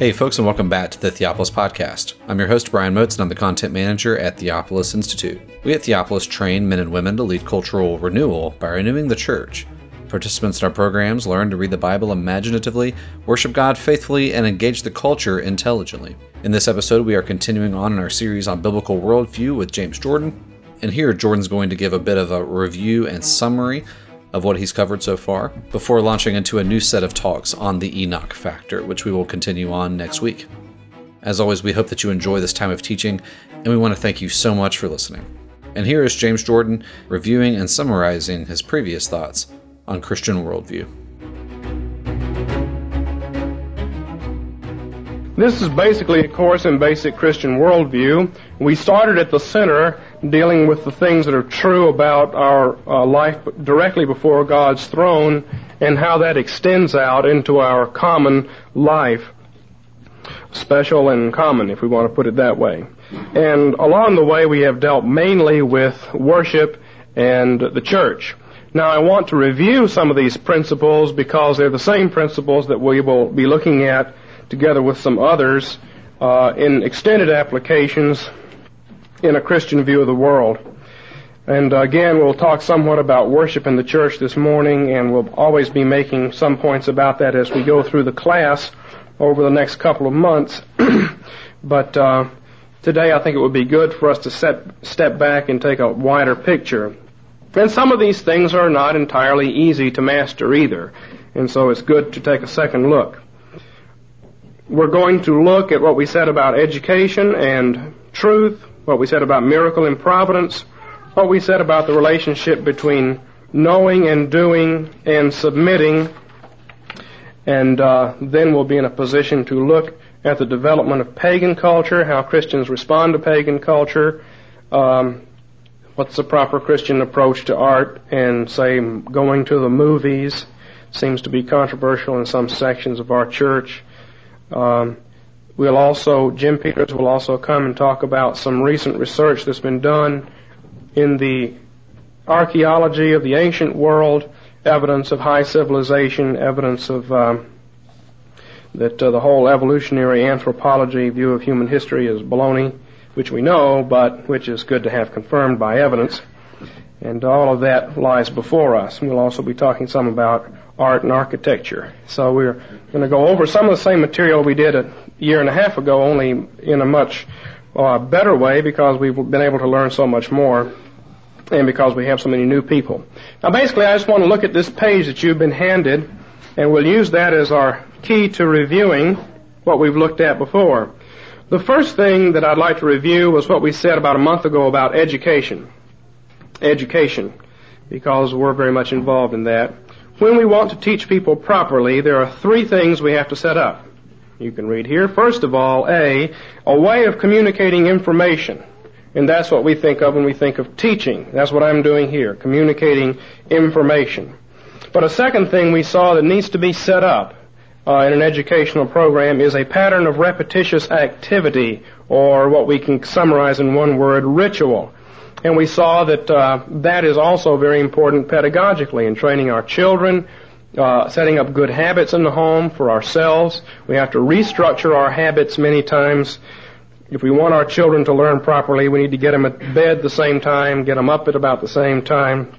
Hey, folks, and welcome back to the Theopolis Podcast. I'm your host, Brian Motes, and I'm the content manager at Theopolis Institute. We at Theopolis train men and women to lead cultural renewal by renewing the church. Participants in our programs learn to read the Bible imaginatively, worship God faithfully, and engage the culture intelligently. In this episode, we are continuing on in our series on biblical worldview with James Jordan. And here, Jordan's going to give a bit of a review and summary of what he's covered so far before launching into a new set of talks on the Enoch factor, which we will continue on next week. As always, we hope that you enjoy this time of teaching, and we want to thank you so much for listening. And here is James Jordan reviewing and summarizing his previous thoughts on Christian worldview. This is basically a course in basic Christian worldview. We started at the center dealing with the things that are true about our uh, life directly before God's throne and how that extends out into our common life. Special and common, if we want to put it that way. And along the way, we have dealt mainly with worship and the church. Now, I want to review some of these principles because they're the same principles that we will be looking at together with some others uh, in extended applications in a Christian view of the world. And again, we'll talk somewhat about worship in the church this morning, and we'll always be making some points about that as we go through the class over the next couple of months. but uh, today, I think it would be good for us to set, step back and take a wider picture. And some of these things are not entirely easy to master either, and so it's good to take a second look. We're going to look at what we said about education and truth, what we said about miracle and providence, what we said about the relationship between knowing and doing and submitting, and uh, then we'll be in a position to look at the development of pagan culture, how Christians respond to pagan culture, um, what's the proper Christian approach to art, and say going to the movies seems to be controversial in some sections of our church. Um, We'll also, Jim Peters will also come and talk about some recent research that's been done in the archaeology of the ancient world, evidence of high civilization, evidence of um, that uh, the whole evolutionary anthropology view of human history is baloney, which we know, but which is good to have confirmed by evidence. And all of that lies before us. And we'll also be talking some about art and architecture. So we're going to go over some of the same material we did a year and a half ago, only in a much uh, better way because we've been able to learn so much more and because we have so many new people. Now basically I just want to look at this page that you've been handed and we'll use that as our key to reviewing what we've looked at before. The first thing that I'd like to review was what we said about a month ago about education. Education. Because we're very much involved in that. When we want to teach people properly, there are three things we have to set up. You can read here. First of all, A, a way of communicating information. And that's what we think of when we think of teaching. That's what I'm doing here, communicating information. But a second thing we saw that needs to be set up uh, in an educational program is a pattern of repetitious activity, or what we can summarize in one word, ritual. And we saw that uh, that is also very important pedagogically in training our children, uh, setting up good habits in the home for ourselves. We have to restructure our habits many times. If we want our children to learn properly, we need to get them at bed the same time, get them up at about the same time,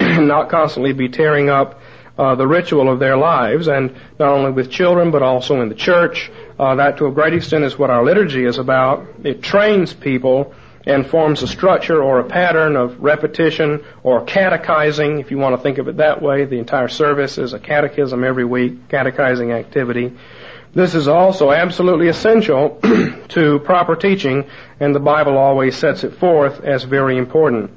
and not constantly be tearing up uh, the ritual of their lives, and not only with children, but also in the church. Uh, that, to a great extent, is what our liturgy is about. It trains people and forms a structure or a pattern of repetition or catechizing, if you want to think of it that way. The entire service is a catechism every week, catechizing activity. This is also absolutely essential to proper teaching, and the Bible always sets it forth as very important.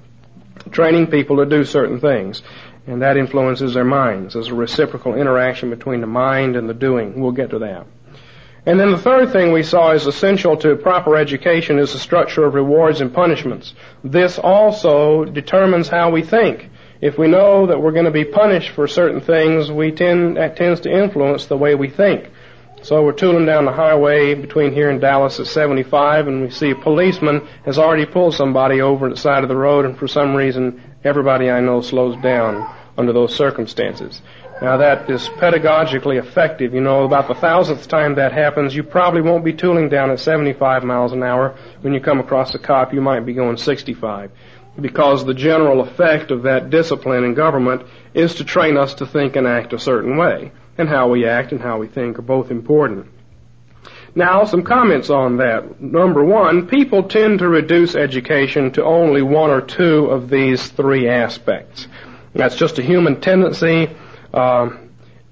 Training people to do certain things, and that influences their minds. There's a reciprocal interaction between the mind and the doing. We'll get to that. And then the third thing we saw is essential to proper education is the structure of rewards and punishments. This also determines how we think. If we know that we're going to be punished for certain things, we tend, that tends to influence the way we think. So we're tooling down the highway between here and Dallas at 75 and we see a policeman has already pulled somebody over the side of the road and for some reason everybody I know slows down under those circumstances. Now that is pedagogically effective. You know, about the thousandth time that happens, you probably won't be tooling down at 75 miles an hour. When you come across a cop, you might be going 65. Because the general effect of that discipline in government is to train us to think and act a certain way. And how we act and how we think are both important. Now, some comments on that. Number one, people tend to reduce education to only one or two of these three aspects. That's just a human tendency uh,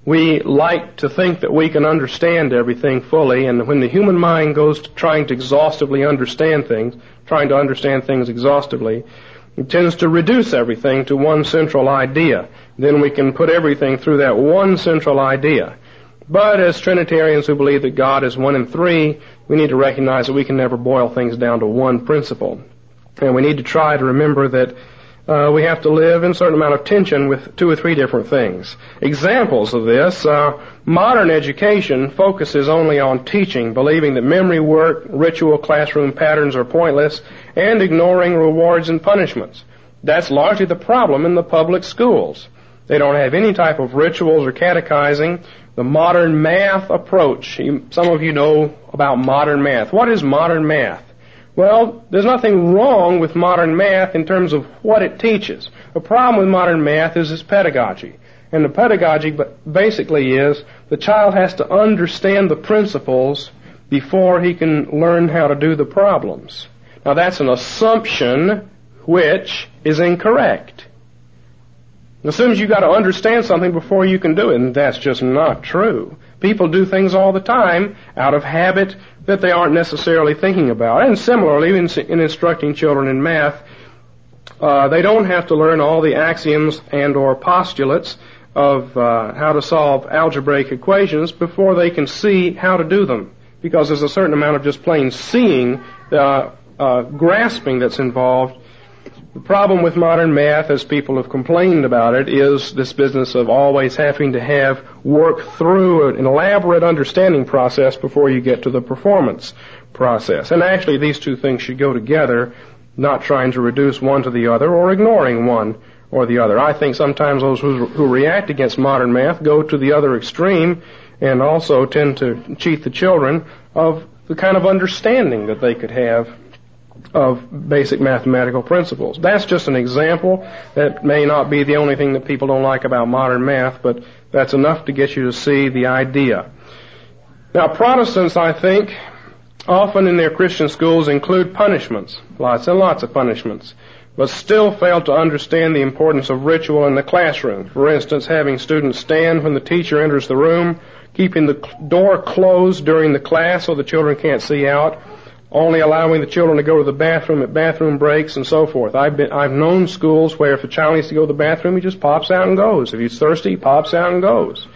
we like to think that we can understand everything fully, and when the human mind goes to trying to exhaustively understand things, trying to understand things exhaustively, it tends to reduce everything to one central idea. Then we can put everything through that one central idea. But as Trinitarians who believe that God is one in three, we need to recognize that we can never boil things down to one principle. And we need to try to remember that uh, we have to live in a certain amount of tension with two or three different things. Examples of this, uh, modern education focuses only on teaching, believing that memory work, ritual classroom patterns are pointless, and ignoring rewards and punishments. That's largely the problem in the public schools. They don't have any type of rituals or catechizing. The modern math approach, some of you know about modern math. What is modern math? Well, there's nothing wrong with modern math in terms of what it teaches. The problem with modern math is its pedagogy. And the pedagogy basically is the child has to understand the principles before he can learn how to do the problems. Now that's an assumption which is incorrect. As soon as you've got to understand something before you can do it, and that's just not true. People do things all the time out of habit that they aren't necessarily thinking about. And similarly, in, in instructing children in math, uh, they don't have to learn all the axioms and or postulates of uh, how to solve algebraic equations before they can see how to do them. Because there's a certain amount of just plain seeing, uh, uh grasping that's involved the problem with modern math, as people have complained about it, is this business of always having to have work through an elaborate understanding process before you get to the performance process. And actually, these two things should go together, not trying to reduce one to the other or ignoring one or the other. I think sometimes those who, who react against modern math go to the other extreme and also tend to cheat the children of the kind of understanding that they could have of basic mathematical principles. That's just an example. That may not be the only thing that people don't like about modern math, but that's enough to get you to see the idea. Now, Protestants, I think, often in their Christian schools include punishments, lots and lots of punishments, but still fail to understand the importance of ritual in the classroom. For instance, having students stand when the teacher enters the room, keeping the door closed during the class so the children can't see out, only allowing the children to go to the bathroom at bathroom breaks and so forth. I've been, I've known schools where if a child needs to go to the bathroom, he just pops out and goes. If he's thirsty, he pops out and goes.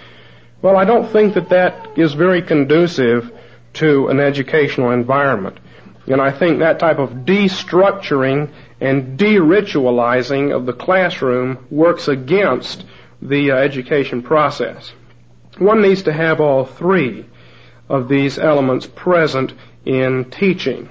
Well, I don't think that that is very conducive to an educational environment. And I think that type of destructuring and de-ritualizing of the classroom works against the uh, education process. One needs to have all three of these elements present in teaching.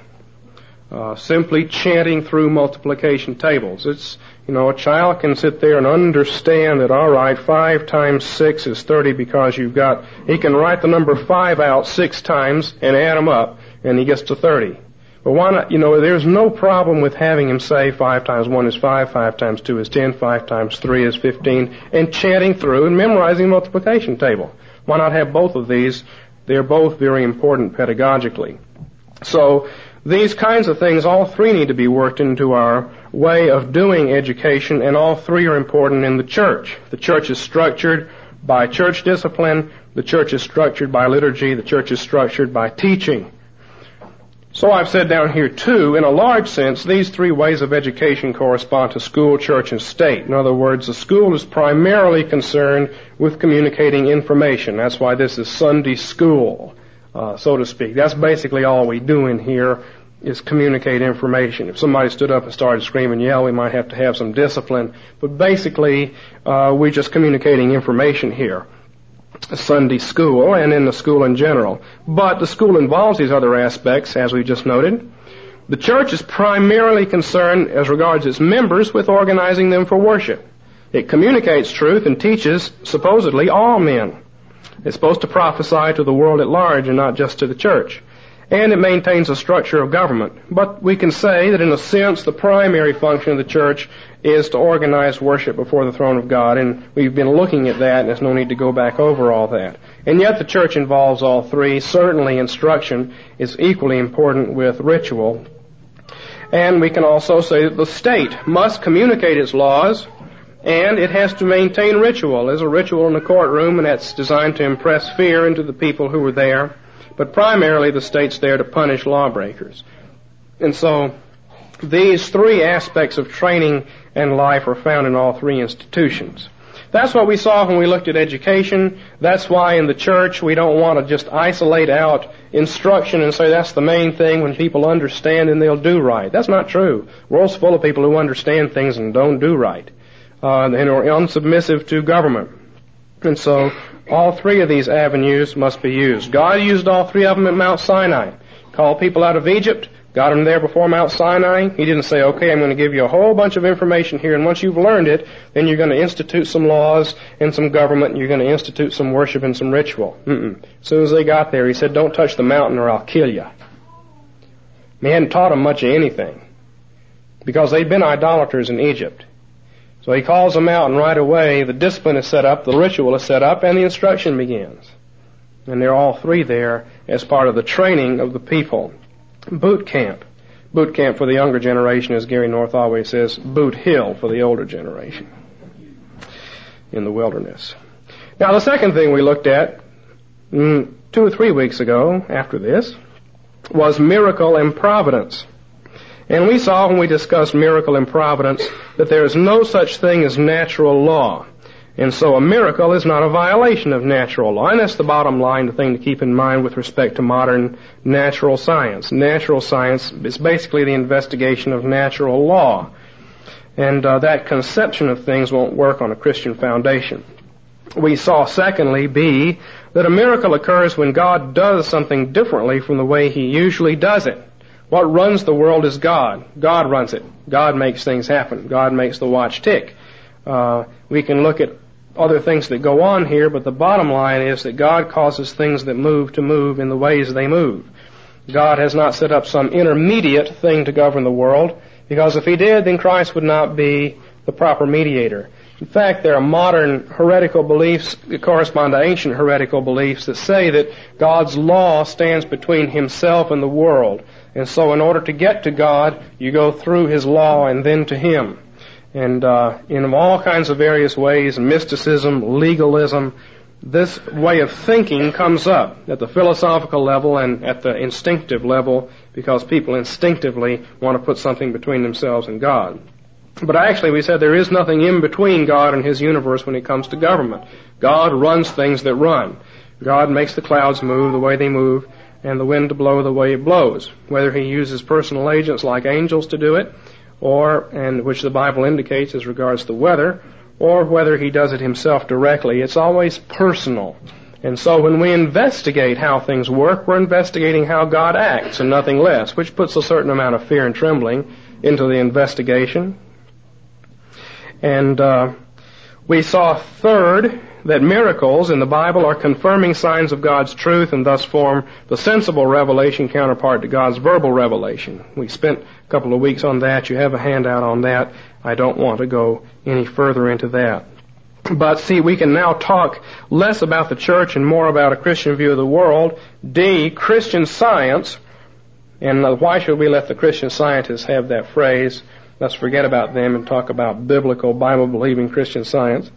Uh, simply chanting through multiplication tables. It's, you know, a child can sit there and understand that, all right, 5 times 6 is 30 because you've got, he can write the number 5 out 6 times and add them up, and he gets to 30. But why not, you know, there's no problem with having him say 5 times 1 is 5, 5 times 2 is 10, 5 times 3 is 15, and chanting through and memorizing multiplication table. Why not have both of these? They're both very important pedagogically. So these kinds of things, all three need to be worked into our way of doing education, and all three are important in the church. The church is structured by church discipline, the church is structured by liturgy, the church is structured by teaching. So I've said down here too, in a large sense, these three ways of education correspond to school, church, and state. In other words, the school is primarily concerned with communicating information. That's why this is Sunday school uh, so to speak. That's basically all we do in here is communicate information. If somebody stood up and started screaming, yell, we might have to have some discipline. But basically, uh, we're just communicating information here. Sunday school and in the school in general. But the school involves these other aspects, as we just noted. The church is primarily concerned, as regards its members, with organizing them for worship. It communicates truth and teaches, supposedly, all men. It's supposed to prophesy to the world at large and not just to the church. And it maintains a structure of government. But we can say that in a sense the primary function of the church is to organize worship before the throne of God. And we've been looking at that and there's no need to go back over all that. And yet the church involves all three. Certainly instruction is equally important with ritual. And we can also say that the state must communicate its laws and it has to maintain ritual. There's a ritual in the courtroom, and that's designed to impress fear into the people who are there. But primarily, the state's there to punish lawbreakers. And so, these three aspects of training and life are found in all three institutions. That's what we saw when we looked at education. That's why in the church we don't want to just isolate out instruction and say that's the main thing. When people understand and they'll do right. That's not true. The world's full of people who understand things and don't do right uh, and are unsubmissive to government. And so all three of these avenues must be used. God used all three of them at Mount Sinai. Called people out of Egypt, got them there before Mount Sinai. He didn't say, okay, I'm going to give you a whole bunch of information here, and once you've learned it, then you're going to institute some laws and some government, and you're going to institute some worship and some ritual. Mm-mm. As soon as they got there, he said, don't touch the mountain or I'll kill you. He hadn't taught them much of anything. Because they'd been idolaters in Egypt. So he calls them out, and right away the discipline is set up, the ritual is set up, and the instruction begins. And they're all three there as part of the training of the people. Boot camp. Boot camp for the younger generation, as Gary North always says, boot hill for the older generation in the wilderness. Now, the second thing we looked at mm, two or three weeks ago after this was miracle and providence. And we saw when we discussed miracle and providence that there is no such thing as natural law. And so a miracle is not a violation of natural law. And that's the bottom line, the thing to keep in mind with respect to modern natural science. Natural science is basically the investigation of natural law. And uh, that conception of things won't work on a Christian foundation. We saw, secondly, B, that a miracle occurs when God does something differently from the way He usually does it. What runs the world is God. God runs it. God makes things happen. God makes the watch tick. Uh, we can look at other things that go on here, but the bottom line is that God causes things that move to move in the ways they move. God has not set up some intermediate thing to govern the world, because if He did, then Christ would not be the proper mediator. In fact, there are modern heretical beliefs that correspond to ancient heretical beliefs that say that God's law stands between Himself and the world. And so in order to get to God, you go through His law and then to Him. And uh, in all kinds of various ways, mysticism, legalism, this way of thinking comes up at the philosophical level and at the instinctive level because people instinctively want to put something between themselves and God. But actually, we said there is nothing in between God and His universe when it comes to government. God runs things that run. God makes the clouds move the way they move and the wind to blow the way it blows. Whether he uses personal agents like angels to do it, or, and which the Bible indicates as regards the weather, or whether he does it himself directly, it's always personal. And so when we investigate how things work, we're investigating how God acts and nothing less, which puts a certain amount of fear and trembling into the investigation. And uh, we saw third that miracles in the Bible are confirming signs of God's truth and thus form the sensible revelation counterpart to God's verbal revelation. We spent a couple of weeks on that. You have a handout on that. I don't want to go any further into that. But see, we can now talk less about the church and more about a Christian view of the world. D, Christian science. And why should we let the Christian scientists have that phrase? Let's forget about them and talk about biblical, Bible believing Christian science.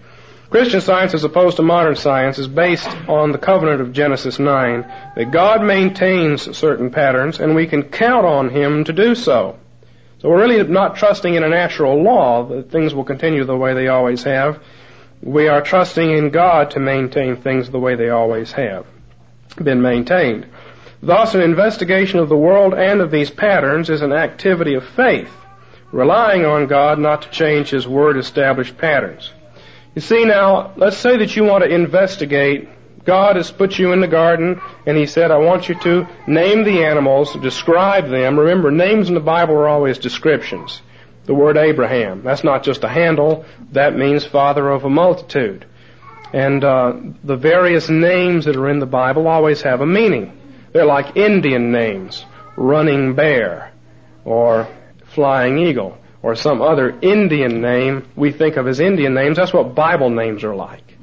Christian science, as opposed to modern science, is based on the covenant of Genesis 9, that God maintains certain patterns and we can count on Him to do so. So we're really not trusting in a natural law that things will continue the way they always have. We are trusting in God to maintain things the way they always have been maintained. Thus, an investigation of the world and of these patterns is an activity of faith, relying on God not to change His Word established patterns. You see now, let's say that you want to investigate. God has put you in the garden and He said, I want you to name the animals, describe them. Remember, names in the Bible are always descriptions. the word Abraham. That's not just a handle, that means father of a multitude. And uh, the various names that are in the Bible always have a meaning. They're like Indian names, running bear, or flying eagle, or some other Indian name we think of as Indian names. That's what Bible names are like.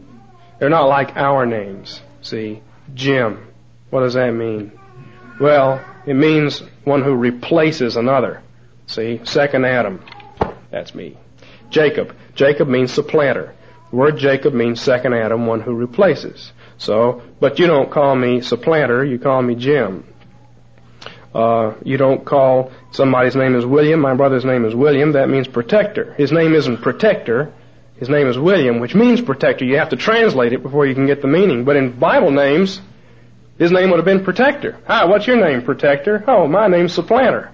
They're not like our names. See, Jim. What does that mean? Well, it means one who replaces another. See, second Adam. That's me. Jacob. Jacob means supplanter. The word Jacob means second Adam, one who replaces. So, but you don't call me supplanter, you call me Jim. Uh, you don't call somebody's name is William, my brother's name is William, that means protector. His name isn't protector, his name is William, which means protector. You have to translate it before you can get the meaning. But in Bible names, his name would have been protector. Hi, what's your name, protector? Oh, my name's supplanter.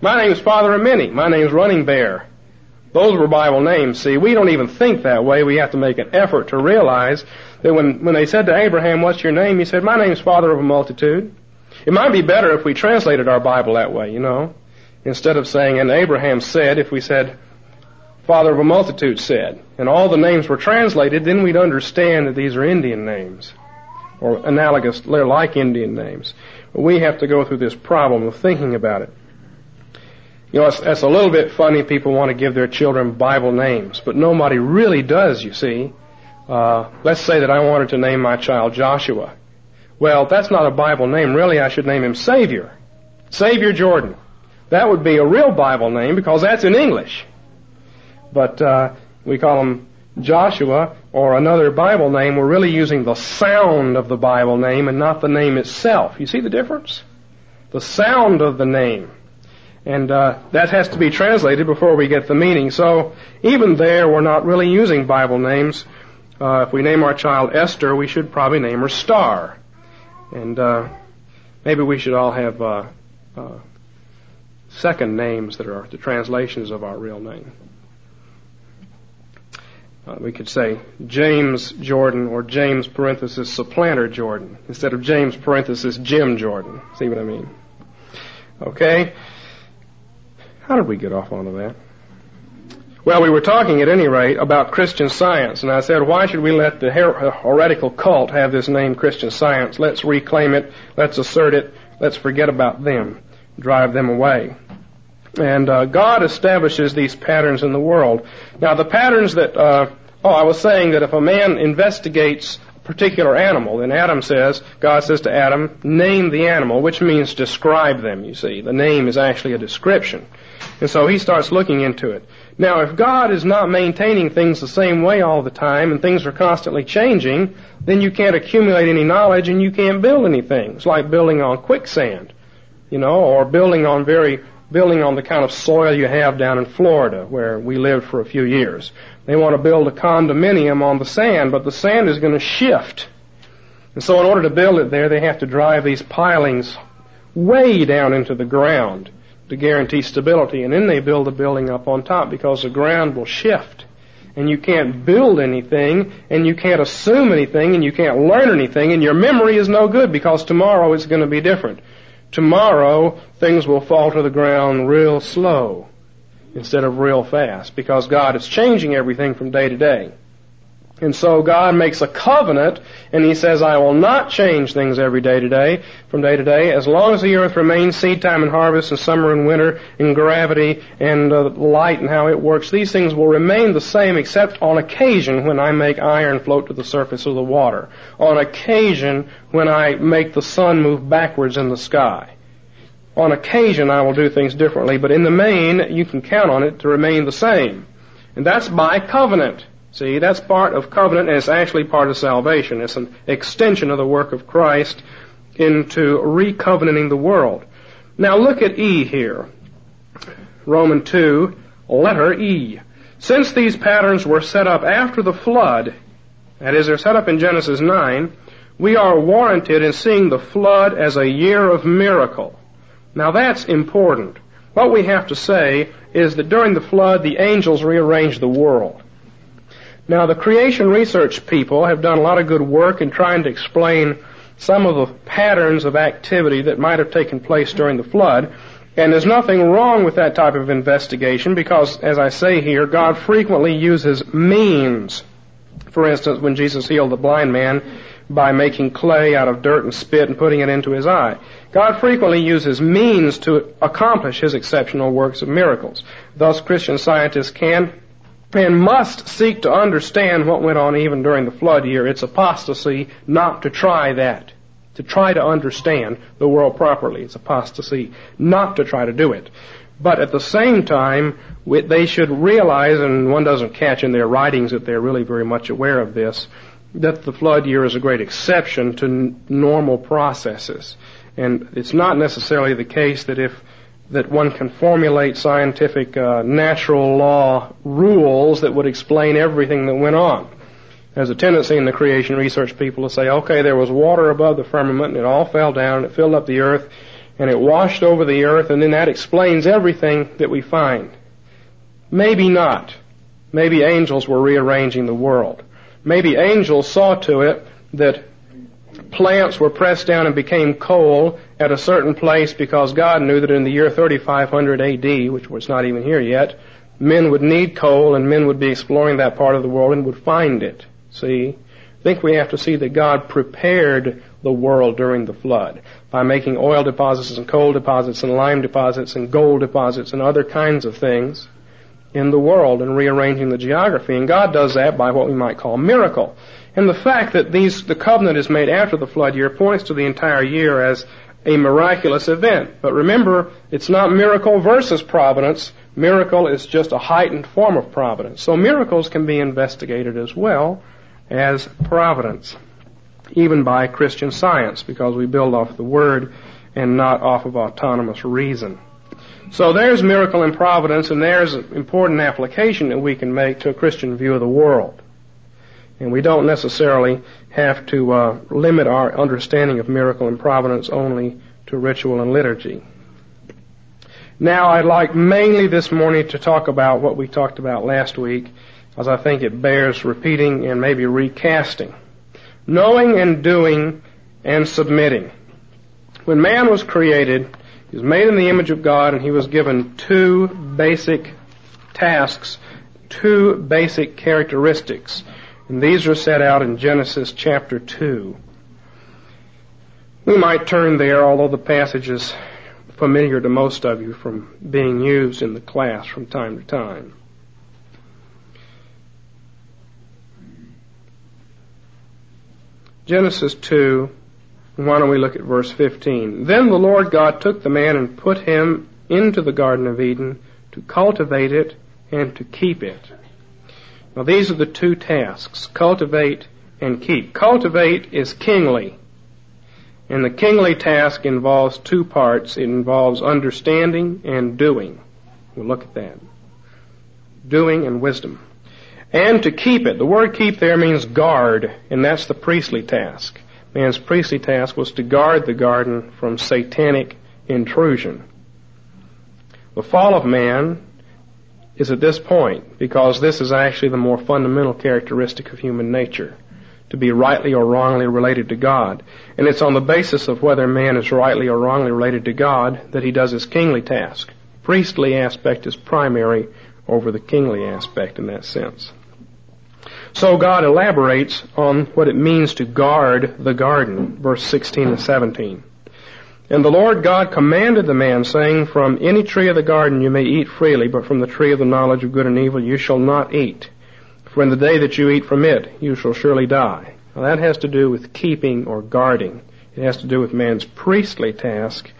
My name's father of many. My name's running bear. Those were Bible names. See, we don't even think that way. We have to make an effort to realize that when, when they said to Abraham, what's your name? He said, my name's father of a multitude. It might be better if we translated our Bible that way, you know. Instead of saying, and Abraham said, if we said, father of a multitude said, and all the names were translated, then we'd understand that these are Indian names. Or analogous, they're like Indian names. But we have to go through this problem of thinking about it. You know, it's, it's a little bit funny. People want to give their children Bible names, but nobody really does, you see. Uh, let's say that I wanted to name my child Joshua. Well, that's not a Bible name. Really, I should name him Savior. Savior Jordan. That would be a real Bible name because that's in English. But uh, we call him Joshua or another Bible name. We're really using the sound of the Bible name and not the name itself. You see the difference? The sound of the name. And uh, that has to be translated before we get the meaning. So even there, we're not really using Bible names. Uh, if we name our child Esther, we should probably name her Star. And uh, maybe we should all have uh, uh, second names that are the translations of our real name. Uh, we could say James Jordan or James parenthesis supplanter Jordan instead of James parenthesis Jim Jordan. See what I mean? Okay. How did we get off onto that? Well, we were talking at any rate about Christian science, and I said, why should we let the her- heretical cult have this name Christian science? Let's reclaim it, let's assert it, let's forget about them, drive them away. And uh, God establishes these patterns in the world. Now, the patterns that, uh, oh, I was saying that if a man investigates particular animal. And Adam says, God says to Adam, name the animal, which means describe them, you see. The name is actually a description. And so he starts looking into it. Now, if God is not maintaining things the same way all the time and things are constantly changing, then you can't accumulate any knowledge and you can't build anything. It's like building on quicksand, you know, or building on very, building on the kind of soil you have down in Florida where we lived for a few years. They want to build a condominium on the sand, but the sand is going to shift. And so in order to build it there, they have to drive these pilings way down into the ground to guarantee stability. And then they build the building up on top because the ground will shift. And you can't build anything, and you can't assume anything, and you can't learn anything, and your memory is no good because tomorrow it's going to be different. Tomorrow, things will fall to the ground real slow instead of real fast because God is changing everything from day to day. And so God makes a covenant and He says, I will not change things every day to day, from day to day, as long as the earth remains seed time and harvest and summer and winter and gravity and uh, light and how it works. These things will remain the same except on occasion when I make iron float to the surface of the water. On occasion when I make the sun move backwards in the sky. On occasion I will do things differently, but in the main you can count on it to remain the same. And that's by covenant. See, that's part of covenant and it's actually part of salvation. It's an extension of the work of Christ into recovenanting the world. Now look at E here. Roman 2, letter E. Since these patterns were set up after the flood, that is, they're set up in Genesis 9, we are warranted in seeing the flood as a year of miracle. Now that's important. What we have to say is that during the flood, the angels rearranged the world. Now, the creation research people have done a lot of good work in trying to explain some of the patterns of activity that might have taken place during the flood. And there's nothing wrong with that type of investigation because, as I say here, God frequently uses means. For instance, when Jesus healed the blind man by making clay out of dirt and spit and putting it into his eye. God frequently uses means to accomplish his exceptional works of miracles. Thus, Christian scientists can and must seek to understand what went on even during the flood year. It's apostasy not to try that to try to understand the world properly. It's apostasy not to try to do it. But at the same time, they should realize, and one doesn't catch in their writings that they're really very much aware of this, that the flood year is a great exception to n- normal processes. And it's not necessarily the case that if that one can formulate scientific uh, natural law rules that would explain everything that went on. There's a tendency in the creation research people to say, okay, there was water above the firmament and it all fell down and it filled up the earth and it washed over the earth and then that explains everything that we find. Maybe not. Maybe angels were rearranging the world. Maybe angels saw to it that plants were pressed down and became coal at a certain place because God knew that in the year 3500 AD, which was not even here yet, men would need coal and men would be exploring that part of the world and would find it. See? I think we have to see that God prepared the world during the flood by making oil deposits and coal deposits and lime deposits and gold deposits and other kinds of things in the world and rearranging the geography. And God does that by what we might call miracle. And the fact that these, the covenant is made after the flood year points to the entire year as a miraculous event. But remember, it's not miracle versus providence. Miracle is just a heightened form of providence. So miracles can be investigated as well as providence, even by Christian science, because we build off the Word and not off of autonomous reason. So there's miracle and providence, and there's an important application that we can make to a Christian view of the world. And we don't necessarily have to uh, limit our understanding of miracle and providence only to ritual and liturgy. Now, I'd like mainly this morning to talk about what we talked about last week, as I think it bears repeating and maybe recasting. Knowing and doing and submitting. When man was created, he was made in the image of God and he was given two basic tasks, two basic characteristics. And these are set out in Genesis chapter 2. We might turn there, although the passage is familiar to most of you from being used in the class from time to time. Genesis 2, why don't we look at verse 15? Then the Lord God took the man and put him into the Garden of Eden to cultivate it and to keep it. Now these are the two tasks, cultivate and keep. Cultivate is kingly. And the kingly task involves two parts. It involves understanding and doing. We'll look at that. Doing and wisdom and to keep it. The word keep there means guard, and that's the priestly task. Man's priestly task was to guard the garden from satanic intrusion. The fall of man is at this point because this is actually the more fundamental characteristic of human nature to be rightly or wrongly related to God. And it's on the basis of whether man is rightly or wrongly related to God that he does his kingly task. Priestly aspect is primary over the kingly aspect in that sense. So God elaborates on what it means to guard the garden, verse 16 and 17. And the Lord God commanded the man, saying, From any tree of the garden you may eat freely, but from the tree of the knowledge of good and evil you shall not eat. For in the day that you eat from it, you shall surely die. Now that has to do with keeping or guarding. It has to do with man's priestly task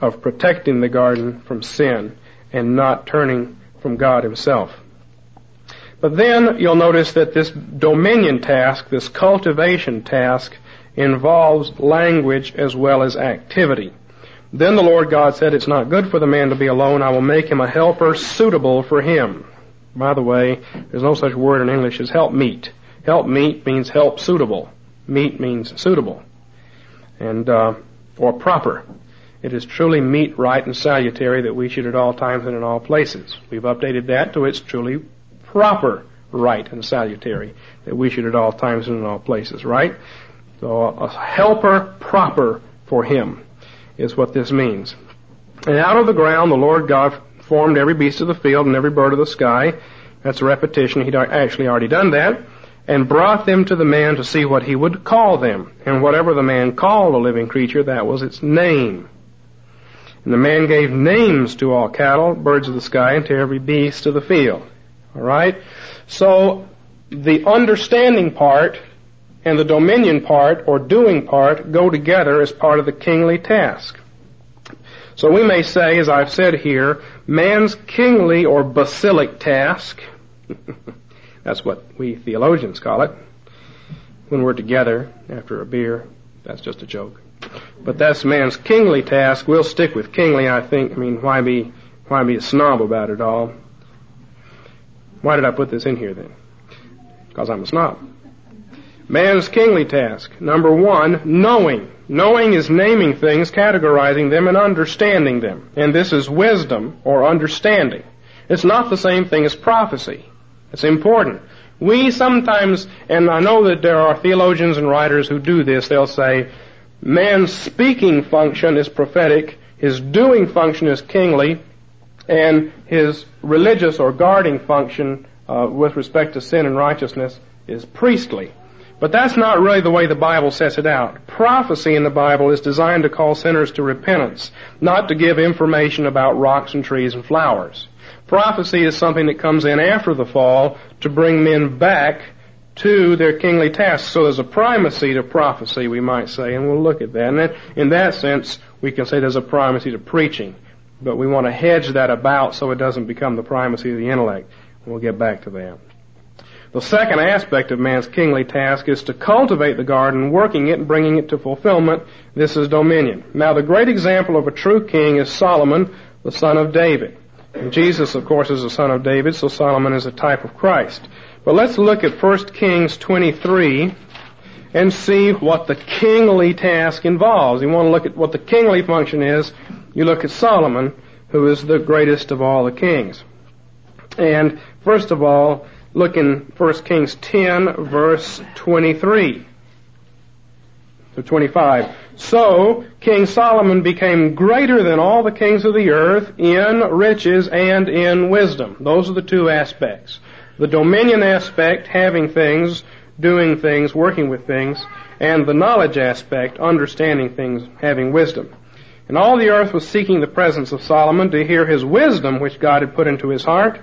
of protecting the garden from sin and not turning from God himself. But then you'll notice that this dominion task, this cultivation task, involves language as well as activity. Then the Lord God said, It's not good for the man to be alone. I will make him a helper suitable for him. By the way, there's no such word in English as help meet. Help meet means help suitable. Meet means suitable. And, uh, or proper. It is truly meet, right, and salutary that we should at all times and in all places. We've updated that to it's truly proper right and salutary that we should at all times and in all places, right? So a helper proper for him is what this means. And out of the ground the Lord God formed every beast of the field and every bird of the sky. That's a repetition. He'd actually already done that. And brought them to the man to see what he would call them. And whatever the man called a living creature, that was its name. And the man gave names to all cattle, birds of the sky, and to every beast of the field. Alright? So, the understanding part and the dominion part, or doing part, go together as part of the kingly task. So we may say, as I've said here, man's kingly or basilic task, that's what we theologians call it, when we're together after a beer, that's just a joke. But that's man's kingly task. We'll stick with kingly, I think. I mean, why be, why be a snob about it all? Why did I put this in here then? Because I'm a snob. Man's kingly task. Number one, knowing. Knowing is naming things, categorizing them, and understanding them. And this is wisdom or understanding. It's not the same thing as prophecy. It's important. We sometimes, and I know that there are theologians and writers who do this, they'll say, man's speaking function is prophetic, his doing function is kingly, and his religious or guarding function uh, with respect to sin and righteousness is priestly. But that's not really the way the Bible sets it out. Prophecy in the Bible is designed to call sinners to repentance, not to give information about rocks and trees and flowers. Prophecy is something that comes in after the fall to bring men back to their kingly tasks. So there's a primacy to prophecy, we might say, and we'll look at that. And in that sense, we can say there's a primacy to preaching. But we want to hedge that about so it doesn't become the primacy of the intellect. We'll get back to that. The second aspect of man's kingly task is to cultivate the garden, working it and bringing it to fulfillment. This is dominion. Now, the great example of a true king is Solomon, the son of David. And Jesus, of course, is the son of David, so Solomon is a type of Christ. But let's look at 1 Kings 23 and see what the kingly task involves. You want to look at what the kingly function is, you look at Solomon, who is the greatest of all the kings. And first of all, Look in 1 Kings 10, verse 23 to 25. So, King Solomon became greater than all the kings of the earth in riches and in wisdom. Those are the two aspects. The dominion aspect, having things, doing things, working with things, and the knowledge aspect, understanding things, having wisdom. And all the earth was seeking the presence of Solomon to hear his wisdom which God had put into his heart.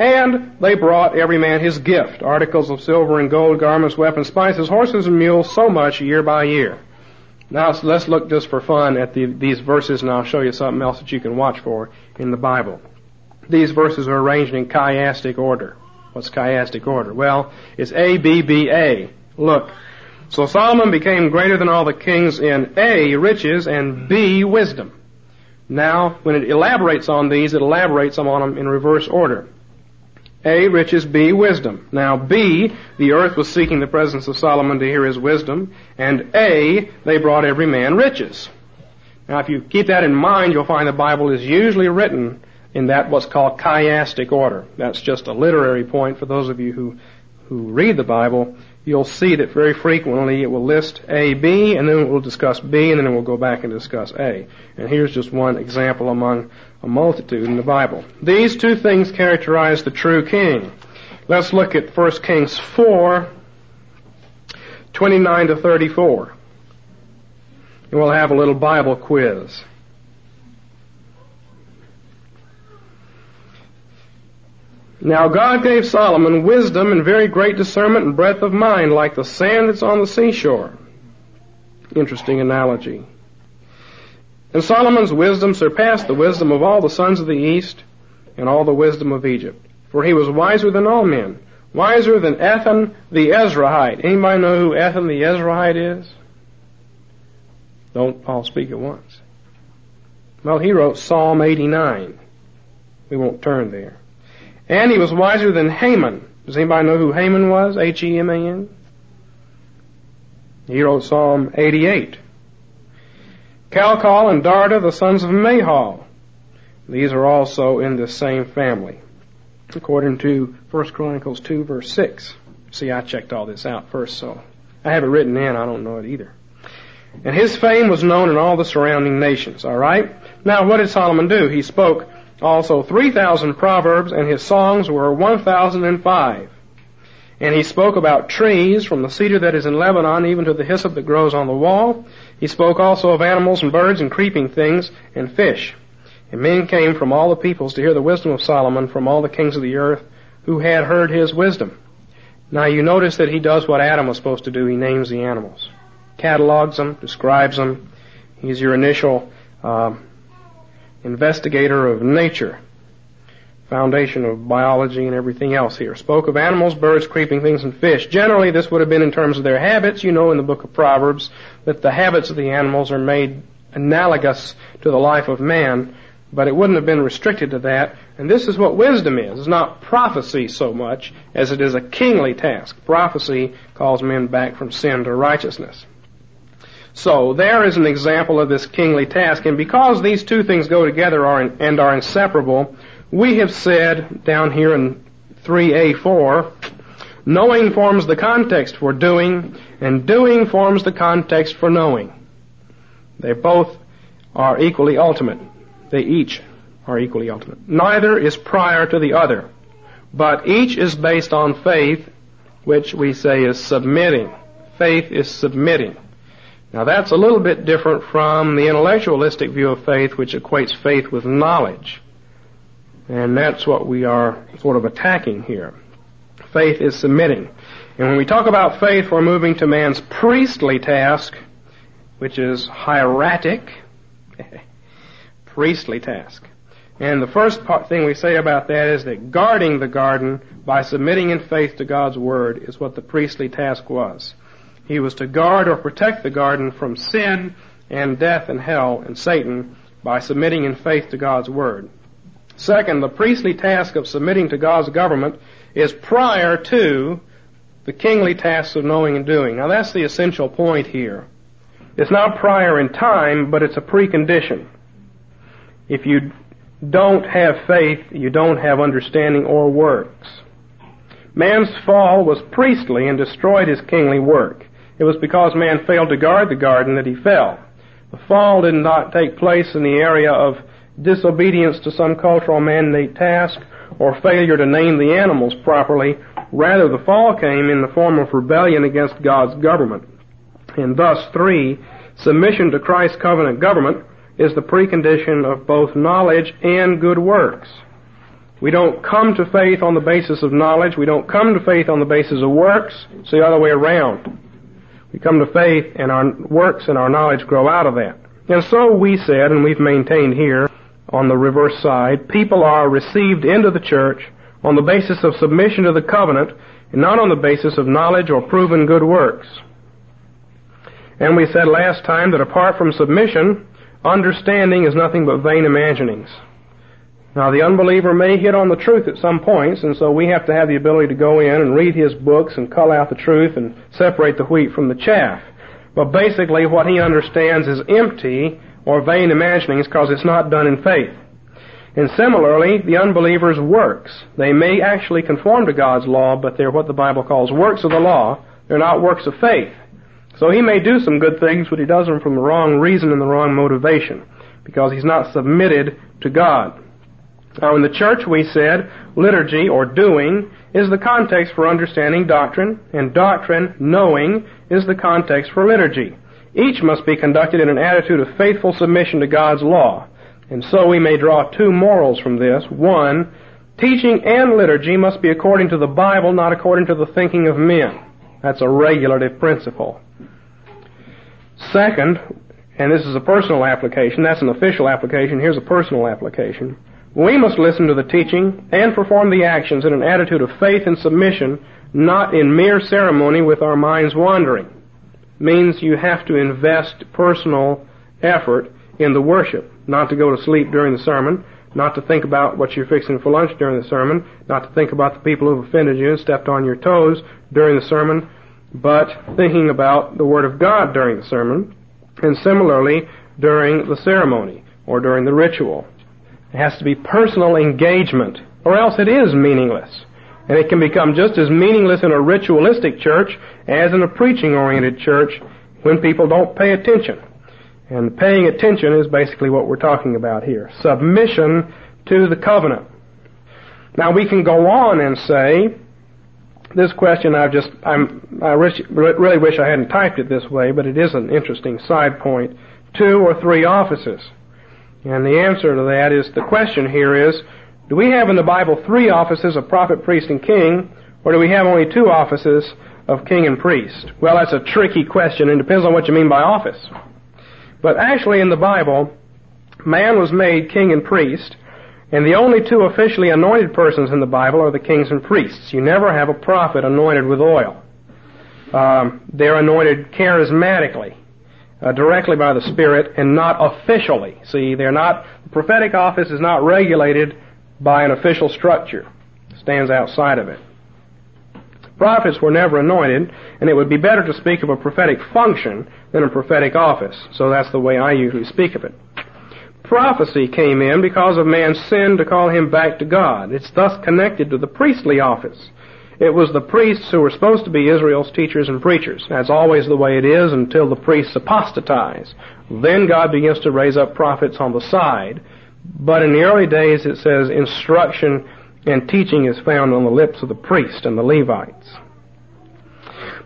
And they brought every man his gift, articles of silver and gold, garments, weapons, spices, horses and mules, so much year by year. Now let's look just for fun at the, these verses and I'll show you something else that you can watch for in the Bible. These verses are arranged in chiastic order. What's chiastic order? Well, it's A, B, B, A. Look. So Solomon became greater than all the kings in A, riches, and B, wisdom. Now, when it elaborates on these, it elaborates on them in reverse order. A, riches, B, wisdom. Now B, the earth was seeking the presence of Solomon to hear his wisdom, and A, they brought every man riches. Now if you keep that in mind, you'll find the Bible is usually written in that what's called chiastic order. That's just a literary point for those of you who, who read the Bible. You'll see that very frequently it will list A, B, and then it will discuss B, and then it will go back and discuss A. And here's just one example among a multitude in the Bible. These two things characterize the true king. Let's look at 1 Kings 4, 29 to 34. And we'll have a little Bible quiz. Now God gave Solomon wisdom and very great discernment and breadth of mind like the sand that's on the seashore. Interesting analogy. And Solomon's wisdom surpassed the wisdom of all the sons of the east and all the wisdom of Egypt. For he was wiser than all men, wiser than Ethan the Ezrahite. Anybody know who Ethan the Ezrahite is? Don't all speak at once. Well, he wrote Psalm 89. We won't turn there. And he was wiser than Heman. Does anybody know who Heman was? H-E-M-A-N? He wrote Psalm 88. Calcol and Darda, the sons of Mahol. These are also in the same family, according to 1 Chronicles 2, verse 6. See, I checked all this out first, so I have it written in. I don't know it either. And his fame was known in all the surrounding nations, alright? Now, what did Solomon do? He spoke also 3,000 proverbs, and his songs were 1,005. And he spoke about trees, from the cedar that is in Lebanon even to the hyssop that grows on the wall. He spoke also of animals and birds and creeping things and fish. And men came from all the peoples to hear the wisdom of Solomon from all the kings of the earth who had heard his wisdom. Now you notice that he does what Adam was supposed to do. He names the animals, catalogs them, describes them. He's your initial uh, investigator of nature, foundation of biology and everything else here. Spoke of animals, birds, creeping things, and fish. Generally, this would have been in terms of their habits. You know in the book of Proverbs that the habits of the animals are made analogous to the life of man, but it wouldn't have been restricted to that. And this is what wisdom is. It's not prophecy so much as it is a kingly task. Prophecy calls men back from sin to righteousness. So there is an example of this kingly task, and because these two things go together are in, and are inseparable, we have said down here in 3a4, knowing forms the context for doing, and doing forms the context for knowing. They both are equally ultimate. They each are equally ultimate. Neither is prior to the other, but each is based on faith, which we say is submitting. Faith is submitting. Now that's a little bit different from the intellectualistic view of faith, which equates faith with knowledge. And that's what we are sort of attacking here. Faith is submitting. And when we talk about faith, we're moving to man's priestly task, which is hieratic. priestly task. And the first part, thing we say about that is that guarding the garden by submitting in faith to God's word is what the priestly task was. He was to guard or protect the garden from sin and death and hell and Satan by submitting in faith to God's Word. Second, the priestly task of submitting to God's government is prior to the kingly tasks of knowing and doing. Now that's the essential point here. It's not prior in time, but it's a precondition. If you don't have faith, you don't have understanding or works. Man's fall was priestly and destroyed his kingly work. It was because man failed to guard the garden that he fell. The fall did not take place in the area of disobedience to some cultural mandate task or failure to name the animals properly. Rather, the fall came in the form of rebellion against God's government. And thus, three, submission to Christ's covenant government is the precondition of both knowledge and good works. We don't come to faith on the basis of knowledge. We don't come to faith on the basis of works. It's the other way around. We come to faith and our works and our knowledge grow out of that. And so we said, and we've maintained here on the reverse side, people are received into the church on the basis of submission to the covenant and not on the basis of knowledge or proven good works. And we said last time that apart from submission, understanding is nothing but vain imaginings. Now, the unbeliever may hit on the truth at some points, and so we have to have the ability to go in and read his books and cull out the truth and separate the wheat from the chaff. But basically, what he understands is empty or vain imaginings because it's not done in faith. And similarly, the unbeliever's works. They may actually conform to God's law, but they're what the Bible calls works of the law. They're not works of faith. So he may do some good things, but he does them from the wrong reason and the wrong motivation because he's not submitted to God. Now, in the church, we said liturgy or doing is the context for understanding doctrine, and doctrine, knowing, is the context for liturgy. Each must be conducted in an attitude of faithful submission to God's law. And so we may draw two morals from this. One, teaching and liturgy must be according to the Bible, not according to the thinking of men. That's a regulative principle. Second, and this is a personal application, that's an official application, here's a personal application. We must listen to the teaching and perform the actions in an attitude of faith and submission, not in mere ceremony with our minds wandering. Means you have to invest personal effort in the worship, not to go to sleep during the sermon, not to think about what you're fixing for lunch during the sermon, not to think about the people who've offended you and stepped on your toes during the sermon, but thinking about the Word of God during the sermon, and similarly during the ceremony or during the ritual. It has to be personal engagement, or else it is meaningless. And it can become just as meaningless in a ritualistic church as in a preaching oriented church when people don't pay attention. And paying attention is basically what we're talking about here. Submission to the covenant. Now we can go on and say, this question I've just, I'm, I really wish I hadn't typed it this way, but it is an interesting side point. Two or three offices. And the answer to that is, the question here is, do we have in the Bible three offices of prophet, priest, and king, or do we have only two offices of king and priest? Well, that's a tricky question, and depends on what you mean by office. But actually in the Bible, man was made king and priest, and the only two officially anointed persons in the Bible are the kings and priests. You never have a prophet anointed with oil. Um, they're anointed charismatically, uh, directly by the Spirit, and not officially. See, they're not, the prophetic office is not regulated by an official structure. It stands outside of it. Prophets were never anointed, and it would be better to speak of a prophetic function than a prophetic office. So that's the way I usually speak of it. Prophecy came in because of man's sin to call him back to God. It's thus connected to the priestly office. It was the priests who were supposed to be Israel's teachers and preachers. That's always the way it is until the priests apostatize. Then God begins to raise up prophets on the side. But in the early days it says instruction and teaching is found on the lips of the priest and the Levites.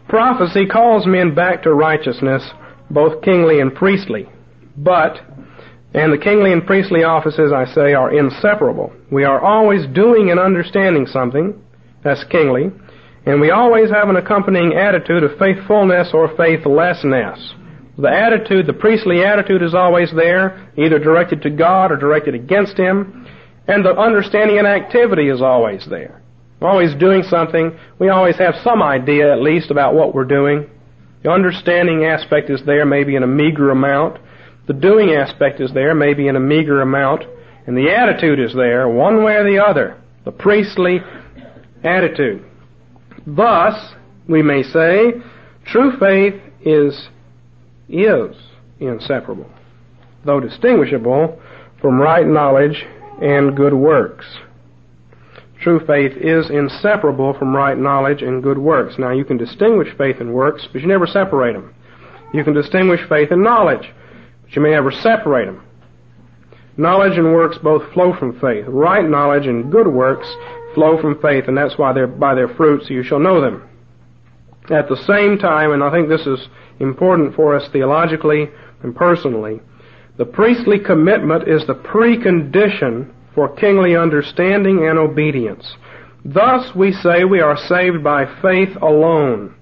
Prophecy calls men back to righteousness, both kingly and priestly. But, and the kingly and priestly offices, I say, are inseparable. We are always doing and understanding something, that's kingly, and we always have an accompanying attitude of faithfulness or faithlessness. The attitude, the priestly attitude is always there, either directed to God or directed against Him, and the understanding and activity is always there. Always doing something. We always have some idea, at least, about what we're doing. The understanding aspect is there, maybe in a meager amount. The doing aspect is there, maybe in a meager amount. And the attitude is there, one way or the other. The priestly attitude. Thus, we may say, true faith is, is inseparable, though distinguishable from right knowledge and good works. True faith is inseparable from right knowledge and good works. Now, you can distinguish faith and works, but you never separate them. You can distinguish faith and knowledge, but you may never separate them. Knowledge and works both flow from faith. Right knowledge and good works flow from faith, and that's why they're by their fruits you shall know them. At the same time, and I think this is important for us theologically and personally, the priestly commitment is the precondition for kingly understanding and obedience. Thus we say we are saved by faith alone,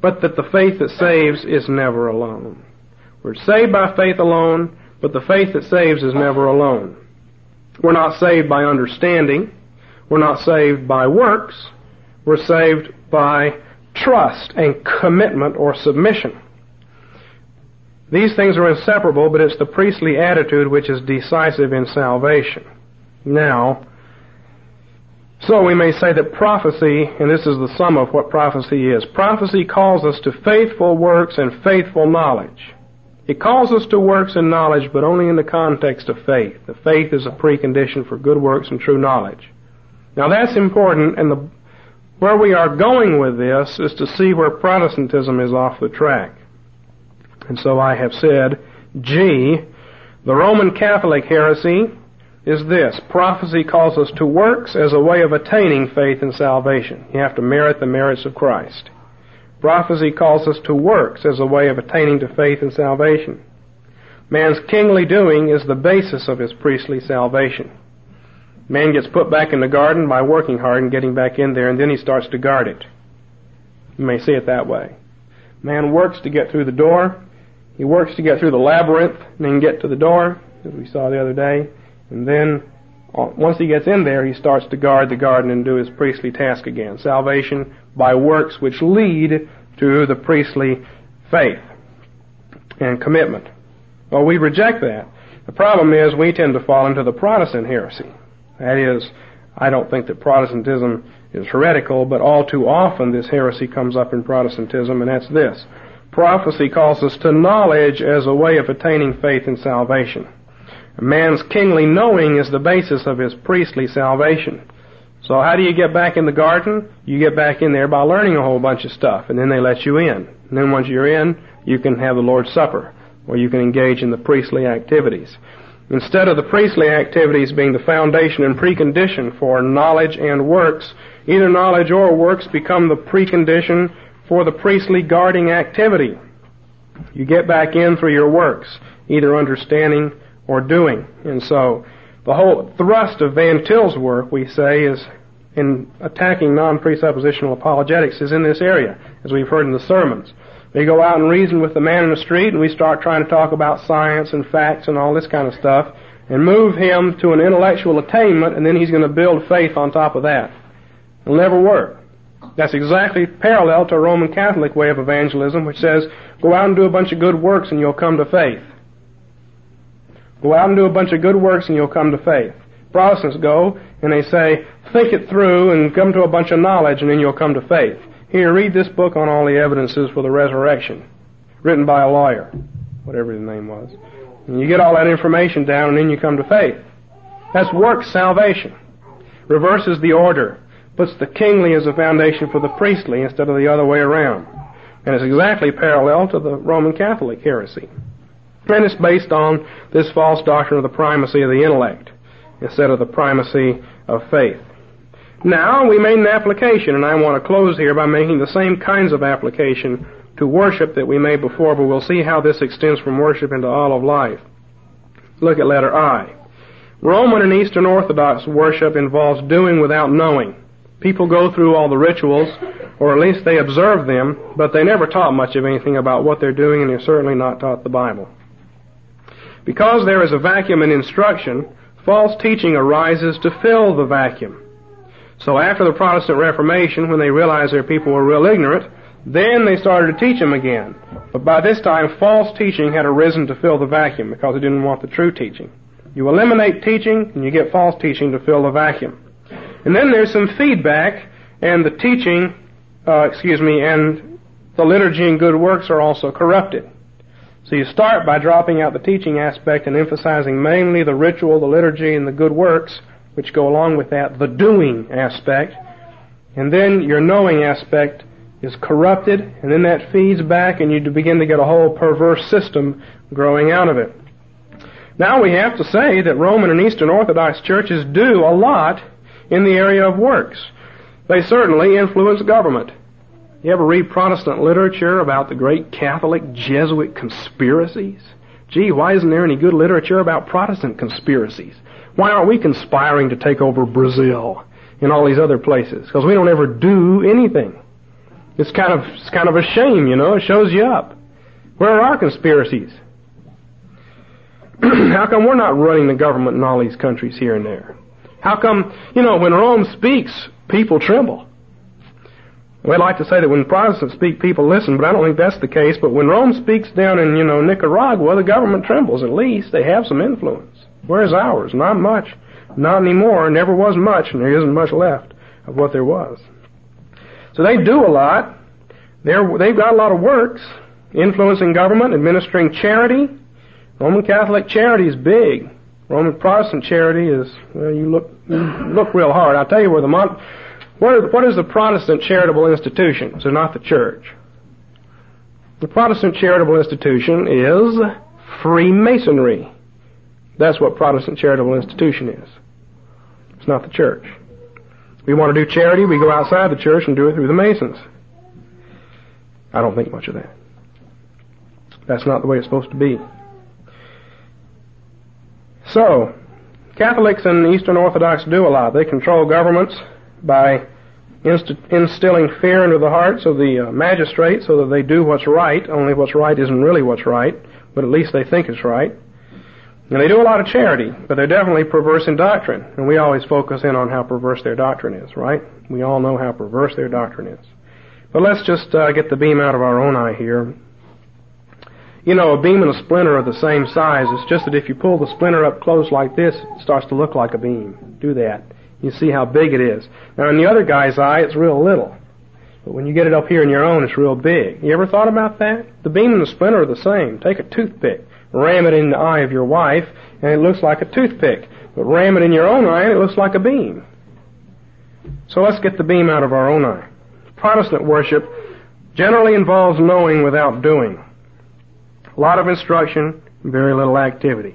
but that the faith that saves is never alone. We're saved by faith alone, but the faith that saves is never alone. We're not saved by understanding. We're not saved by works. We're saved by trust and commitment or submission. These things are inseparable, but it's the priestly attitude which is decisive in salvation now. So we may say that prophecy, and this is the sum of what prophecy is, prophecy calls us to faithful works and faithful knowledge. It calls us to works and knowledge, but only in the context of faith. The faith is a precondition for good works and true knowledge. Now that's important, and the, where we are going with this is to see where Protestantism is off the track. And so I have said, G, the Roman Catholic heresy is this. Prophecy calls us to works as a way of attaining faith and salvation. You have to merit the merits of Christ. Prophecy calls us to works as a way of attaining to faith and salvation. Man's kingly doing is the basis of his priestly salvation. Man gets put back in the garden by working hard and getting back in there, and then he starts to guard it. You may see it that way. Man works to get through the door. He works to get through the labyrinth and then get to the door, as we saw the other day. And then, uh, once he gets in there, he starts to guard the garden and do his priestly task again. Salvation by works which lead to the priestly faith and commitment. Well, we reject that. The problem is we tend to fall into the Protestant heresy. That is, I don't think that Protestantism is heretical, but all too often this heresy comes up in Protestantism, and that's this. Prophecy calls us to knowledge as a way of attaining faith and salvation. A man's kingly knowing is the basis of his priestly salvation. So how do you get back in the garden? You get back in there by learning a whole bunch of stuff, and then they let you in. And then once you're in, you can have the Lord's Supper. or you can engage in the priestly activities. Instead of the priestly activities being the foundation and precondition for knowledge and works, either knowledge or works become the precondition for the priestly guarding activity. You get back in through your works, either understanding or doing. And so, the whole thrust of Van Til's work, we say, is in attacking non-presuppositional apologetics is in this area, as we've heard in the sermons. We go out and reason with the man in the street, and we start trying to talk about science and facts and all this kind of stuff, and move him to an intellectual attainment, and then he's going to build faith on top of that. It'll never work. That's exactly parallel to a Roman Catholic way of evangelism, which says, go out and do a bunch of good works and you'll come to faith. Go out and do a bunch of good works and you'll come to faith. Protestants go and they say, think it through and come to a bunch of knowledge and then you'll come to faith. Here, read this book on all the evidences for the resurrection, written by a lawyer, whatever his name was. And you get all that information down and then you come to faith. That's work salvation. Reverses the order. Puts the kingly as a foundation for the priestly instead of the other way around. And it's exactly parallel to the Roman Catholic heresy. And it's based on this false doctrine of the primacy of the intellect instead of the primacy of faith. Now we made an application, and I want to close here by making the same kinds of application to worship that we made before, but we'll see how this extends from worship into all of life. Look at letter I. Roman and Eastern Orthodox worship involves doing without knowing. People go through all the rituals, or at least they observe them, but they never taught much of anything about what they're doing, and they're certainly not taught the Bible. Because there is a vacuum in instruction, false teaching arises to fill the vacuum. So after the Protestant Reformation, when they realized their people were real ignorant, then they started to teach them again. But by this time, false teaching had arisen to fill the vacuum because they didn't want the true teaching. You eliminate teaching, and you get false teaching to fill the vacuum. And then there's some feedback, and the teaching, uh, excuse me, and the liturgy and good works are also corrupted. So you start by dropping out the teaching aspect and emphasizing mainly the ritual, the liturgy, and the good works, which go along with that, the doing aspect. And then your knowing aspect is corrupted, and then that feeds back, and you begin to get a whole perverse system growing out of it. Now we have to say that Roman and Eastern Orthodox churches do a lot in the area of works. They certainly influence government. You ever read Protestant literature about the great Catholic Jesuit conspiracies? Gee, why isn't there any good literature about Protestant conspiracies? Why aren't we conspiring to take over Brazil and all these other places? Because we don't ever do anything. It's kind of it's kind of a shame, you know. It shows you up. Where are our conspiracies? How come we're not running the government in all these countries here and there? How come, you know, when Rome speaks, people tremble? We like to say that when Protestants speak, people listen, but I don't think that's the case. But when Rome speaks down in, you know, Nicaragua, the government trembles. At least they have some influence. Where's ours? Not much. Not anymore. Never was much, and there isn't much left of what there was. So they do a lot. They're, they've got a lot of works, influencing government, administering charity. Roman Catholic charity is big. Roman Protestant charity is, well, you look, you look real hard. I'll tell you where the Mon- what is, what is the Protestant charitable institution? So not the church. The Protestant charitable institution is Freemasonry. That's what Protestant charitable institution is. It's not the church. We want to do charity, we go outside the church and do it through the Masons. I don't think much of that. That's not the way it's supposed to be. So, Catholics and Eastern Orthodox do a lot. They control governments by inst- instilling fear into the hearts of the uh, magistrates so that they do what's right, only what's right isn't really what's right, but at least they think it's right. And they do a lot of charity, but they're definitely perverse in doctrine. And we always focus in on how perverse their doctrine is, right? We all know how perverse their doctrine is. But let's just uh, get the beam out of our own eye here. You know, a beam and a splinter are the same size. It's just that if you pull the splinter up close like this, it starts to look like a beam. Do that. You see how big it is. Now, in the other guy's eye, it's real little. But when you get it up here in your own, it's real big. You ever thought about that? The beam and the splinter are the same. Take a toothpick ram it in the eye of your wife, and it looks like a toothpick. But ram it in your own eye, and it looks like a beam. So let's get the beam out of our own eye. Protestant worship generally involves knowing without doing. A lot of instruction, very little activity.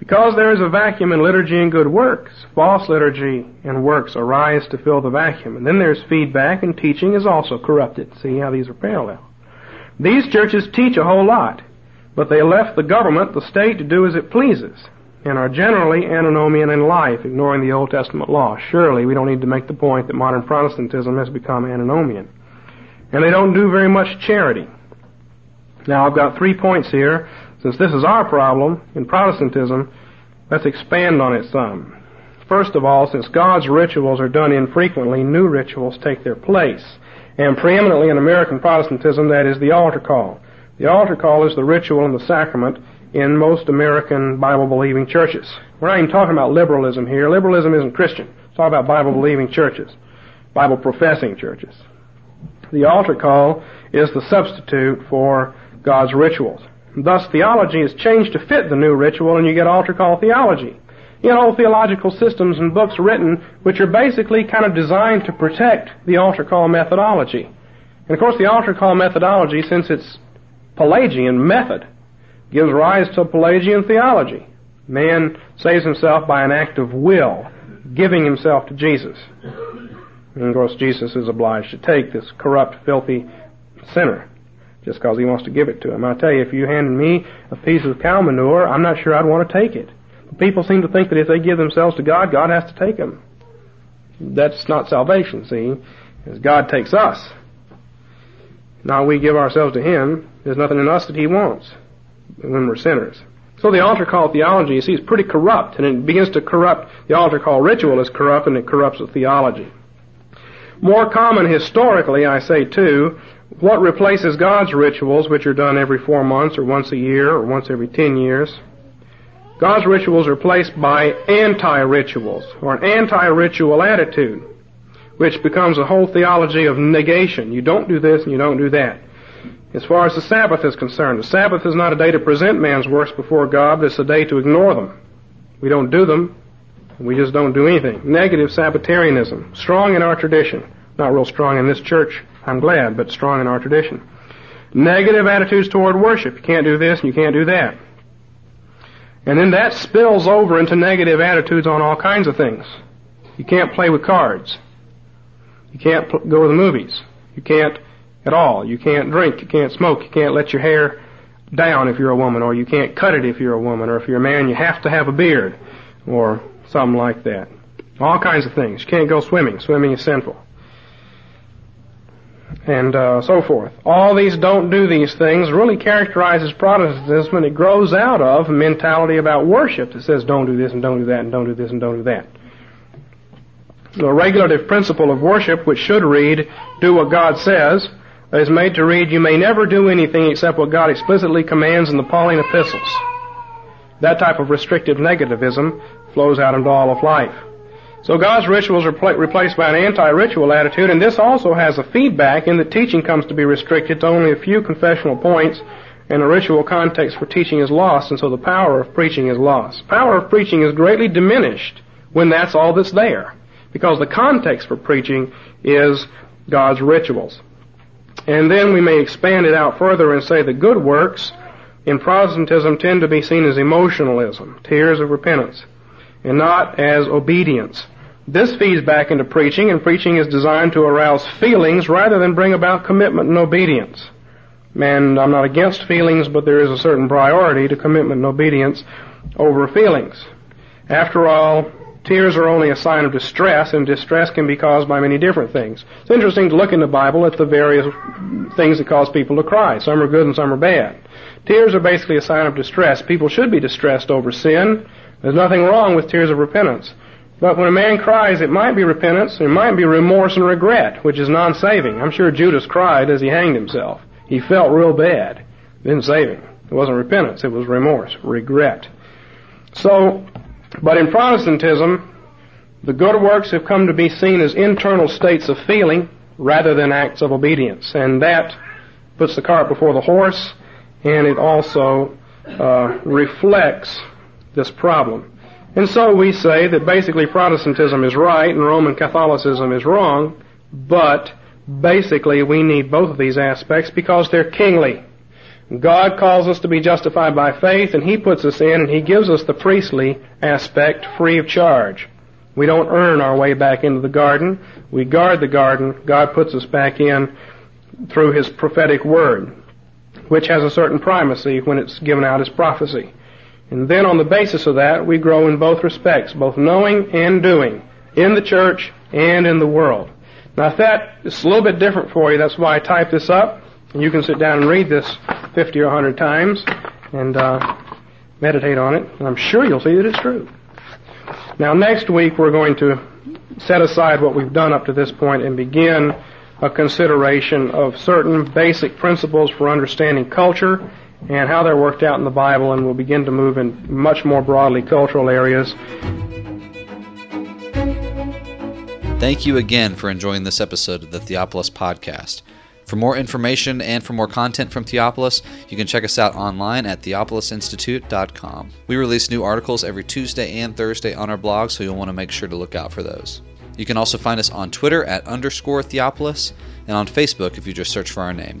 Because there is a vacuum in liturgy and good works, false liturgy and works arise to fill the vacuum. And then there's feedback and teaching is also corrupted. See how these are parallel. These churches teach a whole lot, but they left the government, the state, to do as it pleases, and are generally antinomian in life, ignoring the Old Testament law. Surely we don't need to make the point that modern Protestantism has become antinomian. And they don't do very much charity. Now I've got three points here. Since this is our problem in Protestantism, let's expand on it some. First of all, since God's rituals are done infrequently, new rituals take their place. And preeminently in American Protestantism, that is the altar call. The altar call is the ritual and the sacrament in most American Bible believing churches. We're not even talking about liberalism here. Liberalism isn't Christian. It's all about Bible believing churches, Bible professing churches. The altar call is the substitute for God's rituals. Thus, theology is changed to fit the new ritual, and you get altar call theology. You whole theological systems and books written which are basically kind of designed to protect the altar call methodology. And of course, the altar call methodology, since it's Pelagian method, gives rise to Pelagian theology. Man saves himself by an act of will, giving himself to Jesus. And of course, Jesus is obliged to take this corrupt, filthy sinner just because he wants to give it to him. I tell you, if you handed me a piece of cow manure, I'm not sure I'd want to take it. People seem to think that if they give themselves to God, God has to take them. That's not salvation, see, as God takes us. Now we give ourselves to Him. There's nothing in us that He wants when we're sinners. So the altar call theology, you see, is pretty corrupt, and it begins to corrupt. The altar call ritual is corrupt, and it corrupts the theology. More common historically, I say too, what replaces God's rituals, which are done every four months or once a year or once every ten years? God's rituals are replaced by anti-rituals or an anti-ritual attitude, which becomes a whole theology of negation. You don't do this and you don't do that. As far as the Sabbath is concerned, the Sabbath is not a day to present man's works before God, it's a day to ignore them. We don't do them. We just don't do anything. Negative Sabbatarianism, strong in our tradition. Not real strong in this church I'm glad, but strong in our tradition. Negative attitudes toward worship. You can't do this and you can't do that. And then that spills over into negative attitudes on all kinds of things. You can't play with cards. You can't pl- go to the movies. You can't at all. You can't drink. You can't smoke. You can't let your hair down if you're a woman, or you can't cut it if you're a woman, or if you're a man, you have to have a beard, or something like that. All kinds of things. You can't go swimming. Swimming is sinful and uh, so forth. All these don't do these things really characterizes Protestantism, and it grows out of a mentality about worship that says don't do this and don't do that and don't do this and don't do that. The regulative principle of worship, which should read, do what God says, is made to read, you may never do anything except what God explicitly commands in the Pauline epistles. That type of restrictive negativism flows out into all of life. So God's rituals are pl- replaced by an anti-ritual attitude, and this also has a feedback in that teaching comes to be restricted to only a few confessional points, and the ritual context for teaching is lost, and so the power of preaching is lost. Power of preaching is greatly diminished when that's all that's there, because the context for preaching is God's rituals. And then we may expand it out further and say that good works in Protestantism tend to be seen as emotionalism, tears of repentance and not as obedience. This feeds back into preaching, and preaching is designed to arouse feelings rather than bring about commitment and obedience. And I'm not against feelings, but there is a certain priority to commitment and obedience over feelings. After all, tears are only a sign of distress, and distress can be caused by many different things. It's interesting to look in the Bible at the various things that cause people to cry. Some are good and some are bad. Tears are basically a sign of distress. People should be distressed over sin, there's nothing wrong with tears of repentance. But when a man cries, it might be repentance, it might be remorse and regret, which is non-saving. I'm sure Judas cried as he hanged himself. He felt real bad. Didn't save him. It wasn't repentance, it was remorse, regret. So, but in Protestantism, the good works have come to be seen as internal states of feeling rather than acts of obedience. And that puts the cart before the horse, and it also uh, reflects this problem. And so we say that basically Protestantism is right and Roman Catholicism is wrong, but basically we need both of these aspects because they're kingly. God calls us to be justified by faith, and He puts us in, and He gives us the priestly aspect free of charge. We don't earn our way back into the garden. We guard the garden. God puts us back in through His prophetic word, which has a certain primacy when it's given out as prophecy. And then on the basis of that, we grow in both respects, both knowing and doing, in the church and in the world. Now if that is a little bit different for you, that's why I typed this up. And you can sit down and read this 50 or 100 times and uh, meditate on it, and I'm sure you'll see that it's true. Now next week we're going to set aside what we've done up to this point and begin a consideration of certain basic principles for understanding culture and how they're worked out in the Bible, and we'll begin to move in much more broadly cultural areas. Thank you again for enjoying this episode of the Theopolis Podcast. For more information and for more content from Theopolis, you can check us out online at theopolisinstitute.com. We release new articles every Tuesday and Thursday on our blog, so you'll want to make sure to look out for those. You can also find us on Twitter at underscore Theopolis and on Facebook if you just search for our name.